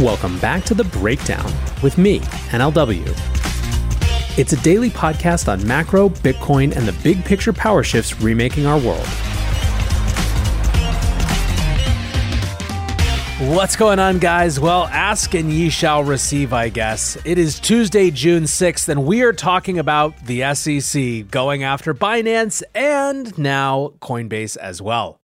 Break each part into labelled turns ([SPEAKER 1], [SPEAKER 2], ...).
[SPEAKER 1] Welcome back to The Breakdown with me, NLW. It's a daily podcast on macro, Bitcoin, and the big picture power shifts remaking our world. What's going on, guys? Well, ask and ye shall receive, I guess. It is Tuesday, June 6th, and we are talking about the SEC going after Binance and now Coinbase as well.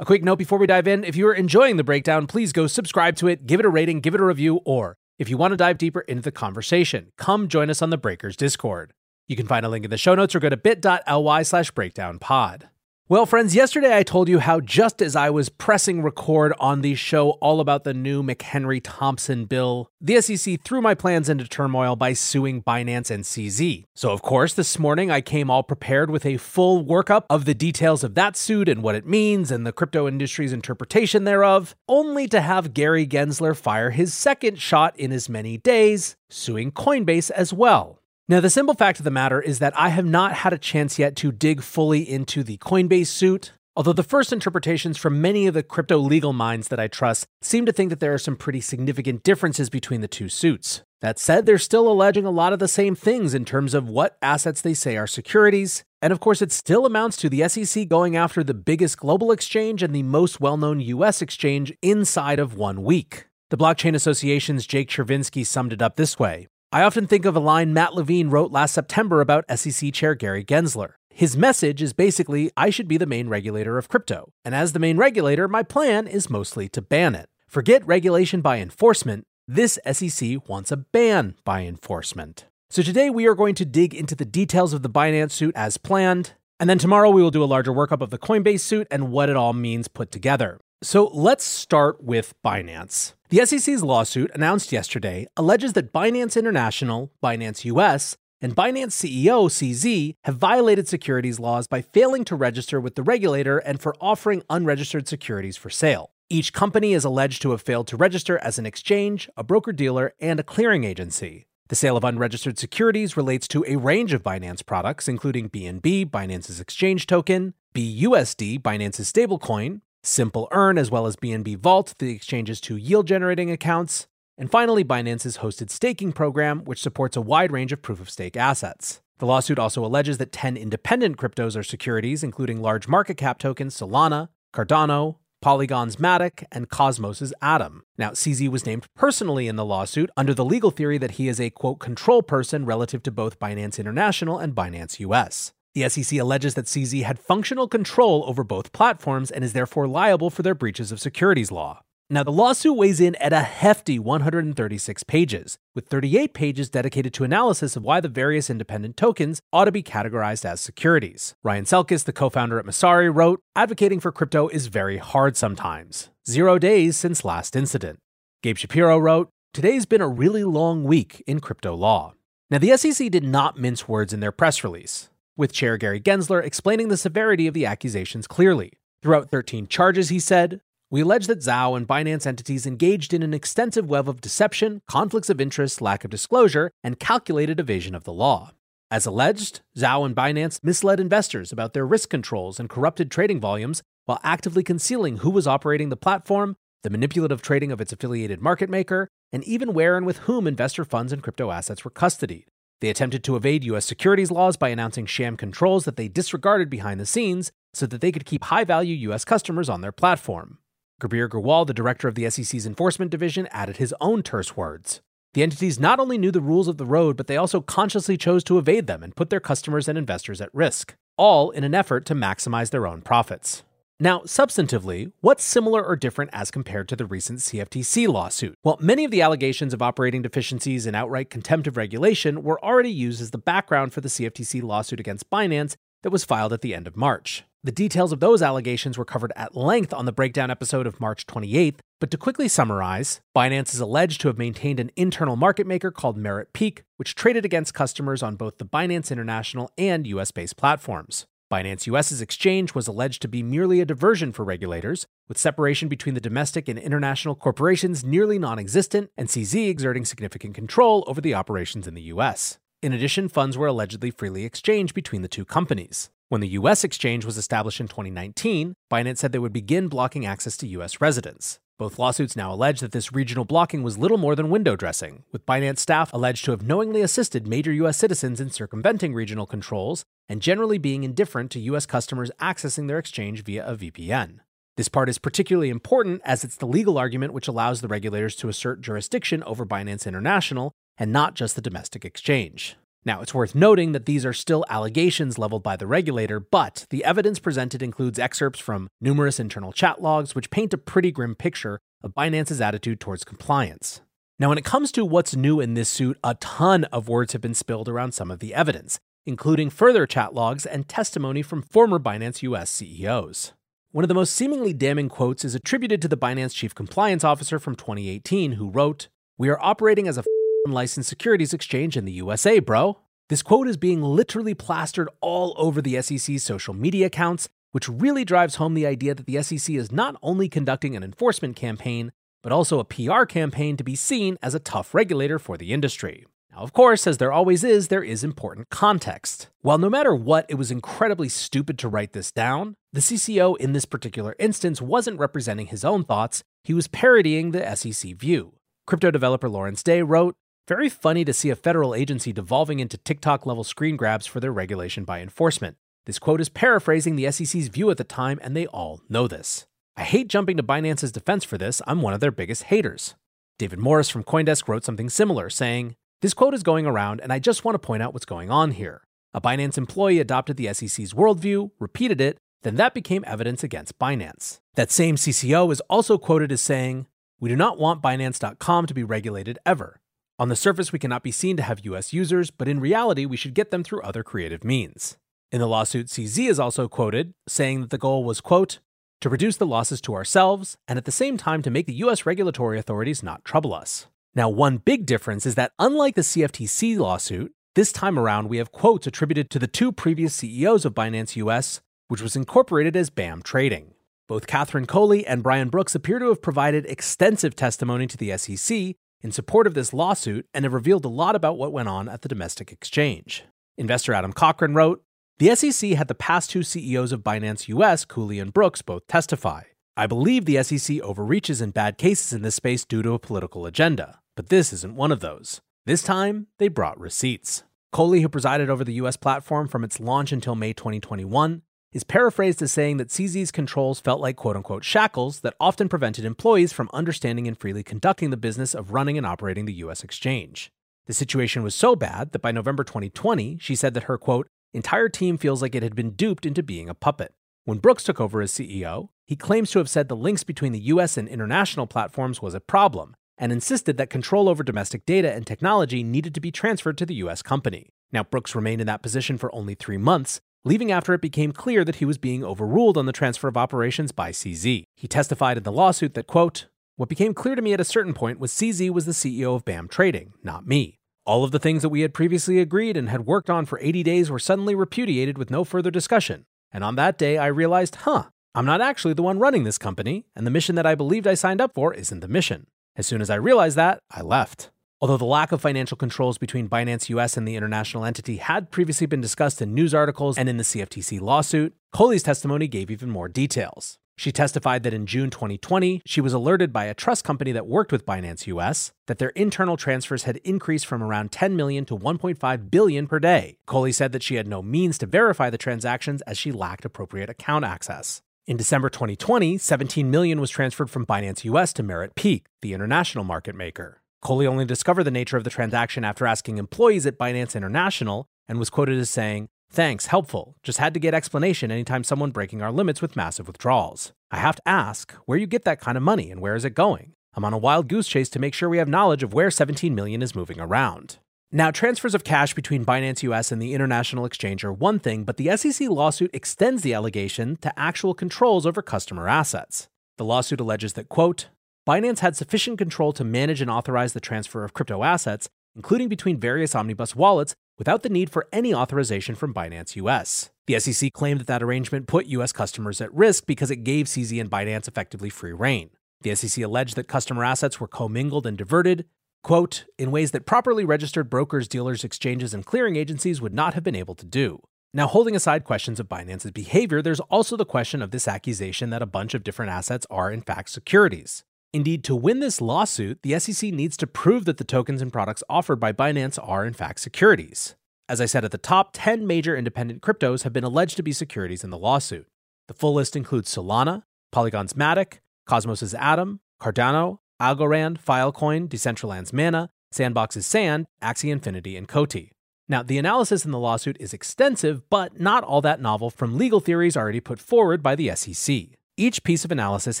[SPEAKER 1] A quick note before we dive in if you are enjoying the breakdown, please go subscribe to it, give it a rating, give it a review, or if you want to dive deeper into the conversation, come join us on the Breakers Discord. You can find a link in the show notes or go to bit.ly slash breakdownpod. Well, friends, yesterday I told you how just as I was pressing record on the show all about the new McHenry Thompson bill, the SEC threw my plans into turmoil by suing Binance and CZ. So, of course, this morning I came all prepared with a full workup of the details of that suit and what it means and the crypto industry's interpretation thereof, only to have Gary Gensler fire his second shot in as many days, suing Coinbase as well. Now, the simple fact of the matter is that I have not had a chance yet to dig fully into the Coinbase suit, although the first interpretations from many of the crypto legal minds that I trust seem to think that there are some pretty significant differences between the two suits. That said, they're still alleging a lot of the same things in terms of what assets they say are securities. And of course, it still amounts to the SEC going after the biggest global exchange and the most well known US exchange inside of one week. The Blockchain Association's Jake Chervinsky summed it up this way I often think of a line Matt Levine wrote last September about SEC Chair Gary Gensler. His message is basically I should be the main regulator of crypto. And as the main regulator, my plan is mostly to ban it. Forget regulation by enforcement. This SEC wants a ban by enforcement. So today we are going to dig into the details of the Binance suit as planned. And then tomorrow we will do a larger workup of the Coinbase suit and what it all means put together. So let's start with Binance. The SEC's lawsuit, announced yesterday, alleges that Binance International, Binance US, and Binance CEO CZ have violated securities laws by failing to register with the regulator and for offering unregistered securities for sale. Each company is alleged to have failed to register as an exchange, a broker dealer, and a clearing agency. The sale of unregistered securities relates to a range of Binance products, including BNB, Binance's exchange token, BUSD, Binance's stablecoin, Simple Earn, as well as BNB Vault, the exchange's two yield generating accounts, and finally, Binance's hosted staking program, which supports a wide range of proof of stake assets. The lawsuit also alleges that 10 independent cryptos are securities, including large market cap tokens Solana, Cardano, Polygon's Matic, and Cosmos's Atom. Now, CZ was named personally in the lawsuit under the legal theory that he is a quote control person relative to both Binance International and Binance US. The SEC alleges that CZ had functional control over both platforms and is therefore liable for their breaches of securities law. Now, the lawsuit weighs in at a hefty 136 pages, with 38 pages dedicated to analysis of why the various independent tokens ought to be categorized as securities. Ryan Selkis, the co founder at Messari, wrote Advocating for crypto is very hard sometimes. Zero days since last incident. Gabe Shapiro wrote Today's been a really long week in crypto law. Now, the SEC did not mince words in their press release with Chair Gary Gensler explaining the severity of the accusations clearly. Throughout 13 charges, he said, we allege that Zhao and Binance entities engaged in an extensive web of deception, conflicts of interest, lack of disclosure, and calculated evasion of the law. As alleged, Zhao and Binance misled investors about their risk controls and corrupted trading volumes while actively concealing who was operating the platform, the manipulative trading of its affiliated market maker, and even where and with whom investor funds and crypto assets were custodied. They attempted to evade U.S. securities laws by announcing sham controls that they disregarded behind the scenes so that they could keep high value U.S. customers on their platform. Gurbir Grewal, the director of the SEC's enforcement division, added his own terse words. The entities not only knew the rules of the road, but they also consciously chose to evade them and put their customers and investors at risk, all in an effort to maximize their own profits. Now, substantively, what's similar or different as compared to the recent CFTC lawsuit? Well, many of the allegations of operating deficiencies and outright contempt of regulation were already used as the background for the CFTC lawsuit against Binance that was filed at the end of March. The details of those allegations were covered at length on the breakdown episode of March 28th, but to quickly summarize, Binance is alleged to have maintained an internal market maker called Merit Peak, which traded against customers on both the Binance International and US based platforms. Binance US's exchange was alleged to be merely a diversion for regulators, with separation between the domestic and international corporations nearly non existent, and CZ exerting significant control over the operations in the US. In addition, funds were allegedly freely exchanged between the two companies. When the US exchange was established in 2019, Binance said they would begin blocking access to US residents. Both lawsuits now allege that this regional blocking was little more than window dressing, with Binance staff alleged to have knowingly assisted major U.S. citizens in circumventing regional controls and generally being indifferent to U.S. customers accessing their exchange via a VPN. This part is particularly important as it's the legal argument which allows the regulators to assert jurisdiction over Binance International and not just the domestic exchange. Now, it's worth noting that these are still allegations leveled by the regulator, but the evidence presented includes excerpts from numerous internal chat logs, which paint a pretty grim picture of Binance's attitude towards compliance. Now, when it comes to what's new in this suit, a ton of words have been spilled around some of the evidence, including further chat logs and testimony from former Binance US CEOs. One of the most seemingly damning quotes is attributed to the Binance chief compliance officer from 2018, who wrote, We are operating as a unlicensed securities exchange in the USA, bro. This quote is being literally plastered all over the SEC's social media accounts, which really drives home the idea that the SEC is not only conducting an enforcement campaign, but also a PR campaign to be seen as a tough regulator for the industry. Now, of course, as there always is, there is important context. While no matter what, it was incredibly stupid to write this down, the CCO in this particular instance wasn't representing his own thoughts, he was parodying the SEC view. Crypto developer Lawrence Day wrote, very funny to see a federal agency devolving into TikTok level screen grabs for their regulation by enforcement. This quote is paraphrasing the SEC's view at the time, and they all know this. I hate jumping to Binance's defense for this, I'm one of their biggest haters. David Morris from Coindesk wrote something similar, saying, This quote is going around, and I just want to point out what's going on here. A Binance employee adopted the SEC's worldview, repeated it, then that became evidence against Binance. That same CCO is also quoted as saying, We do not want Binance.com to be regulated ever. On the surface, we cannot be seen to have US users, but in reality, we should get them through other creative means. In the lawsuit, CZ is also quoted saying that the goal was, quote, to reduce the losses to ourselves and at the same time to make the US regulatory authorities not trouble us. Now, one big difference is that unlike the CFTC lawsuit, this time around we have quotes attributed to the two previous CEOs of Binance US, which was incorporated as BAM Trading. Both Catherine Coley and Brian Brooks appear to have provided extensive testimony to the SEC in support of this lawsuit and have revealed a lot about what went on at the domestic exchange. Investor Adam Cochran wrote The SEC had the past two CEOs of Binance US, Cooley and Brooks, both testify. I believe the SEC overreaches in bad cases in this space due to a political agenda, but this isn't one of those. This time, they brought receipts. Coley, who presided over the US platform from its launch until May 2021, is paraphrased as saying that CZ's controls felt like quote unquote shackles that often prevented employees from understanding and freely conducting the business of running and operating the US exchange. The situation was so bad that by November 2020, she said that her quote, entire team feels like it had been duped into being a puppet. When Brooks took over as CEO, he claims to have said the links between the US and international platforms was a problem and insisted that control over domestic data and technology needed to be transferred to the US company. Now, Brooks remained in that position for only three months, leaving after it became clear that he was being overruled on the transfer of operations by CZ. He testified in the lawsuit that, quote, what became clear to me at a certain point was CZ was the CEO of BAM Trading, not me. All of the things that we had previously agreed and had worked on for 80 days were suddenly repudiated with no further discussion. And on that day, I realized, huh, I'm not actually the one running this company, and the mission that I believed I signed up for isn't the mission. As soon as I realized that, I left. Although the lack of financial controls between Binance US and the international entity had previously been discussed in news articles and in the CFTC lawsuit, Coley's testimony gave even more details. She testified that in June 2020, she was alerted by a trust company that worked with Binance US that their internal transfers had increased from around 10 million to 1.5 billion per day. Coley said that she had no means to verify the transactions as she lacked appropriate account access. In December 2020, 17 million was transferred from Binance US to Merit Peak, the international market maker. Coley only discovered the nature of the transaction after asking employees at Binance International and was quoted as saying, Thanks, helpful. Just had to get explanation anytime someone breaking our limits with massive withdrawals. I have to ask, where you get that kind of money and where is it going? I'm on a wild goose chase to make sure we have knowledge of where 17 million is moving around. Now, transfers of cash between Binance US and the international exchange are one thing, but the SEC lawsuit extends the allegation to actual controls over customer assets. The lawsuit alleges that, quote, Binance had sufficient control to manage and authorize the transfer of crypto assets, including between various omnibus wallets, without the need for any authorization from Binance US. The SEC claimed that that arrangement put US customers at risk because it gave CZ and Binance effectively free rein. The SEC alleged that customer assets were commingled and diverted, quote, in ways that properly registered brokers, dealers, exchanges, and clearing agencies would not have been able to do. Now, holding aside questions of Binance's behavior, there's also the question of this accusation that a bunch of different assets are, in fact, securities. Indeed, to win this lawsuit, the SEC needs to prove that the tokens and products offered by Binance are, in fact, securities. As I said at the top, 10 major independent cryptos have been alleged to be securities in the lawsuit. The full list includes Solana, Polygon's Matic, Cosmos's Atom, Cardano, Algorand, Filecoin, Decentraland's Mana, Sandbox's Sand, Axie Infinity, and Coti. Now, the analysis in the lawsuit is extensive, but not all that novel from legal theories already put forward by the SEC. Each piece of analysis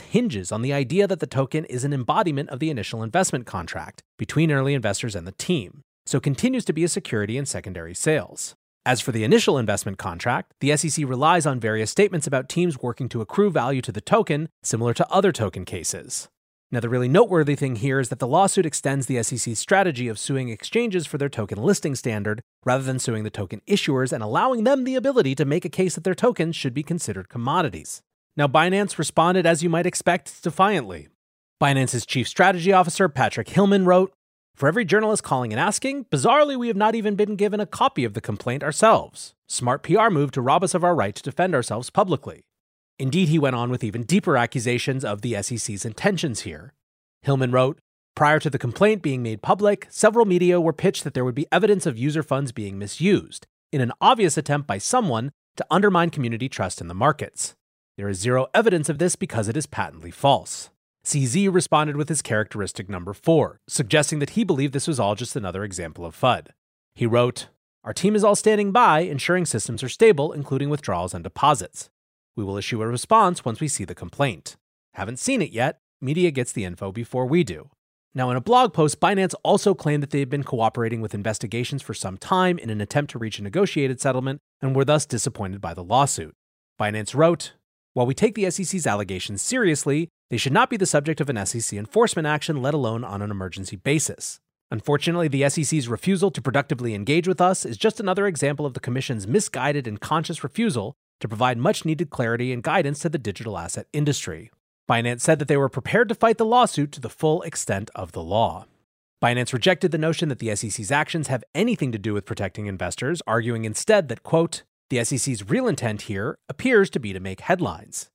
[SPEAKER 1] hinges on the idea that the token is an embodiment of the initial investment contract between early investors and the team, so continues to be a security in secondary sales. As for the initial investment contract, the SEC relies on various statements about teams working to accrue value to the token, similar to other token cases. Now, the really noteworthy thing here is that the lawsuit extends the SEC's strategy of suing exchanges for their token listing standard rather than suing the token issuers and allowing them the ability to make a case that their tokens should be considered commodities. Now, Binance responded as you might expect defiantly. Binance's chief strategy officer, Patrick Hillman, wrote For every journalist calling and asking, bizarrely, we have not even been given a copy of the complaint ourselves. Smart PR move to rob us of our right to defend ourselves publicly. Indeed, he went on with even deeper accusations of the SEC's intentions here. Hillman wrote Prior to the complaint being made public, several media were pitched that there would be evidence of user funds being misused, in an obvious attempt by someone to undermine community trust in the markets. There is zero evidence of this because it is patently false. CZ responded with his characteristic number four, suggesting that he believed this was all just another example of FUD. He wrote, Our team is all standing by, ensuring systems are stable, including withdrawals and deposits. We will issue a response once we see the complaint. Haven't seen it yet. Media gets the info before we do. Now, in a blog post, Binance also claimed that they had been cooperating with investigations for some time in an attempt to reach a negotiated settlement and were thus disappointed by the lawsuit. Binance wrote, while we take the SEC's allegations seriously, they should not be the subject of an SEC enforcement action, let alone on an emergency basis. Unfortunately, the SEC's refusal to productively engage with us is just another example of the Commission's misguided and conscious refusal to provide much needed clarity and guidance to the digital asset industry. Binance said that they were prepared to fight the lawsuit to the full extent of the law. Binance rejected the notion that the SEC's actions have anything to do with protecting investors, arguing instead that, quote, the SEC's real intent here appears to be to make headlines.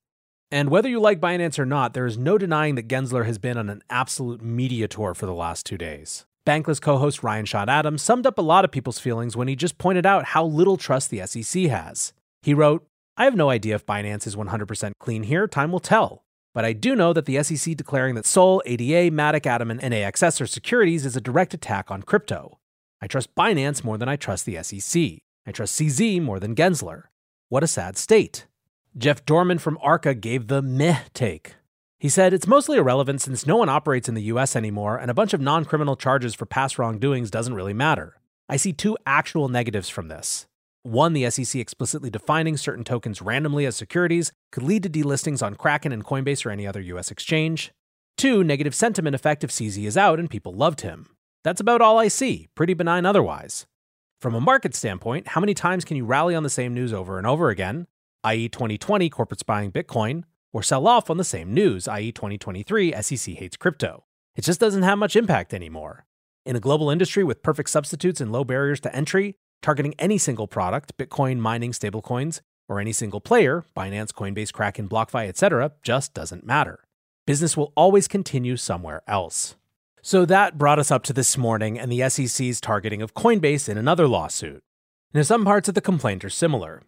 [SPEAKER 1] And whether you like Binance or not, there is no denying that Gensler has been on an absolute media tour for the last two days. Bankless co host Ryan Sean Adams summed up a lot of people's feelings when he just pointed out how little trust the SEC has. He wrote, I have no idea if Binance is 100% clean here, time will tell. But I do know that the SEC declaring that Sol, ADA, Matic, Atom, and AXS are securities is a direct attack on crypto. I trust Binance more than I trust the SEC. I trust CZ more than Gensler. What a sad state. Jeff Dorman from Arca gave the meh take. He said, It's mostly irrelevant since no one operates in the US anymore, and a bunch of non criminal charges for past wrongdoings doesn't really matter. I see two actual negatives from this. One, the SEC explicitly defining certain tokens randomly as securities could lead to delistings on Kraken and Coinbase or any other US exchange. Two, negative sentiment effect if CZ is out and people loved him. That's about all I see, pretty benign otherwise. From a market standpoint, how many times can you rally on the same news over and over again, i.e., 2020 corporates buying Bitcoin, or sell off on the same news, i.e., 2023 SEC hates crypto? It just doesn't have much impact anymore. In a global industry with perfect substitutes and low barriers to entry, targeting any single product, Bitcoin, mining, stablecoins, or any single player, Binance, Coinbase, Kraken, BlockFi, etc., just doesn't matter. Business will always continue somewhere else. So that brought us up to this morning and the SEC's targeting of Coinbase in another lawsuit. Now, some parts of the complaint are similar.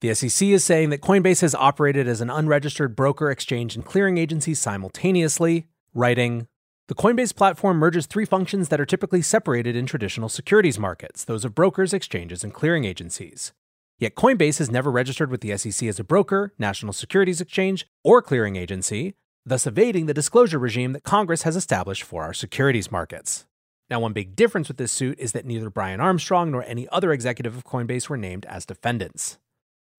[SPEAKER 1] The SEC is saying that Coinbase has operated as an unregistered broker, exchange, and clearing agency simultaneously, writing, the Coinbase platform merges three functions that are typically separated in traditional securities markets those of brokers, exchanges, and clearing agencies. Yet Coinbase has never registered with the SEC as a broker, national securities exchange, or clearing agency, thus evading the disclosure regime that Congress has established for our securities markets. Now, one big difference with this suit is that neither Brian Armstrong nor any other executive of Coinbase were named as defendants.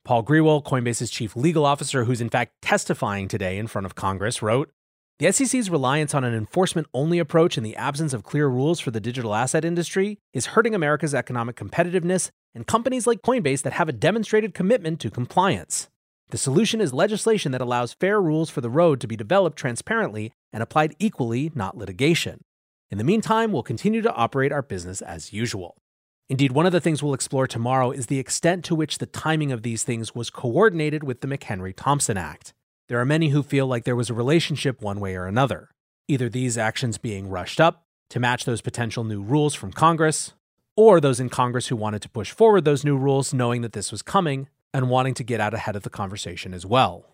[SPEAKER 1] Paul Grewal, Coinbase's chief legal officer, who's in fact testifying today in front of Congress, wrote The SEC's reliance on an enforcement only approach in the absence of clear rules for the digital asset industry is hurting America's economic competitiveness and companies like Coinbase that have a demonstrated commitment to compliance. The solution is legislation that allows fair rules for the road to be developed transparently and applied equally, not litigation. In the meantime, we'll continue to operate our business as usual. Indeed, one of the things we'll explore tomorrow is the extent to which the timing of these things was coordinated with the McHenry Thompson Act. There are many who feel like there was a relationship one way or another. either these actions being rushed up to match those potential new rules from Congress, or those in Congress who wanted to push forward those new rules knowing that this was coming and wanting to get out ahead of the conversation as well.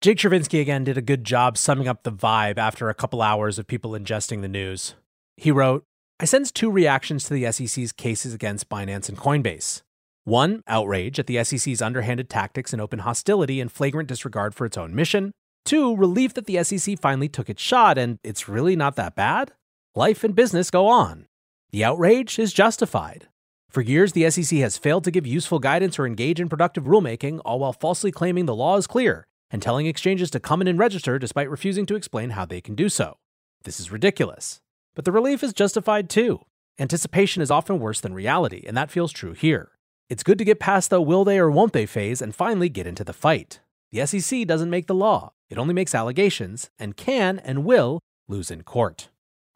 [SPEAKER 1] Jake Chervinsky again did a good job summing up the vibe after a couple hours of people ingesting the news. He wrote, I sense two reactions to the SEC's cases against Binance and Coinbase. One, outrage at the SEC's underhanded tactics and open hostility and flagrant disregard for its own mission. Two, relief that the SEC finally took its shot and it's really not that bad. Life and business go on. The outrage is justified. For years, the SEC has failed to give useful guidance or engage in productive rulemaking, all while falsely claiming the law is clear and telling exchanges to come in and register despite refusing to explain how they can do so. This is ridiculous. But the relief is justified too. Anticipation is often worse than reality, and that feels true here. It's good to get past the will they or won't they phase and finally get into the fight. The SEC doesn't make the law, it only makes allegations and can and will lose in court.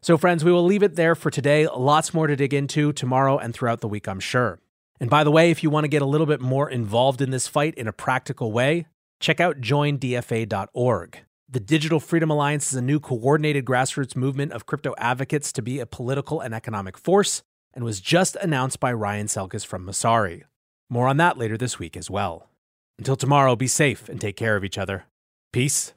[SPEAKER 1] So, friends, we will leave it there for today. Lots more to dig into tomorrow and throughout the week, I'm sure. And by the way, if you want to get a little bit more involved in this fight in a practical way, check out joindfa.org. The Digital Freedom Alliance is a new coordinated grassroots movement of crypto advocates to be a political and economic force and was just announced by Ryan Selkis from Messari. More on that later this week as well. Until tomorrow, be safe and take care of each other. Peace.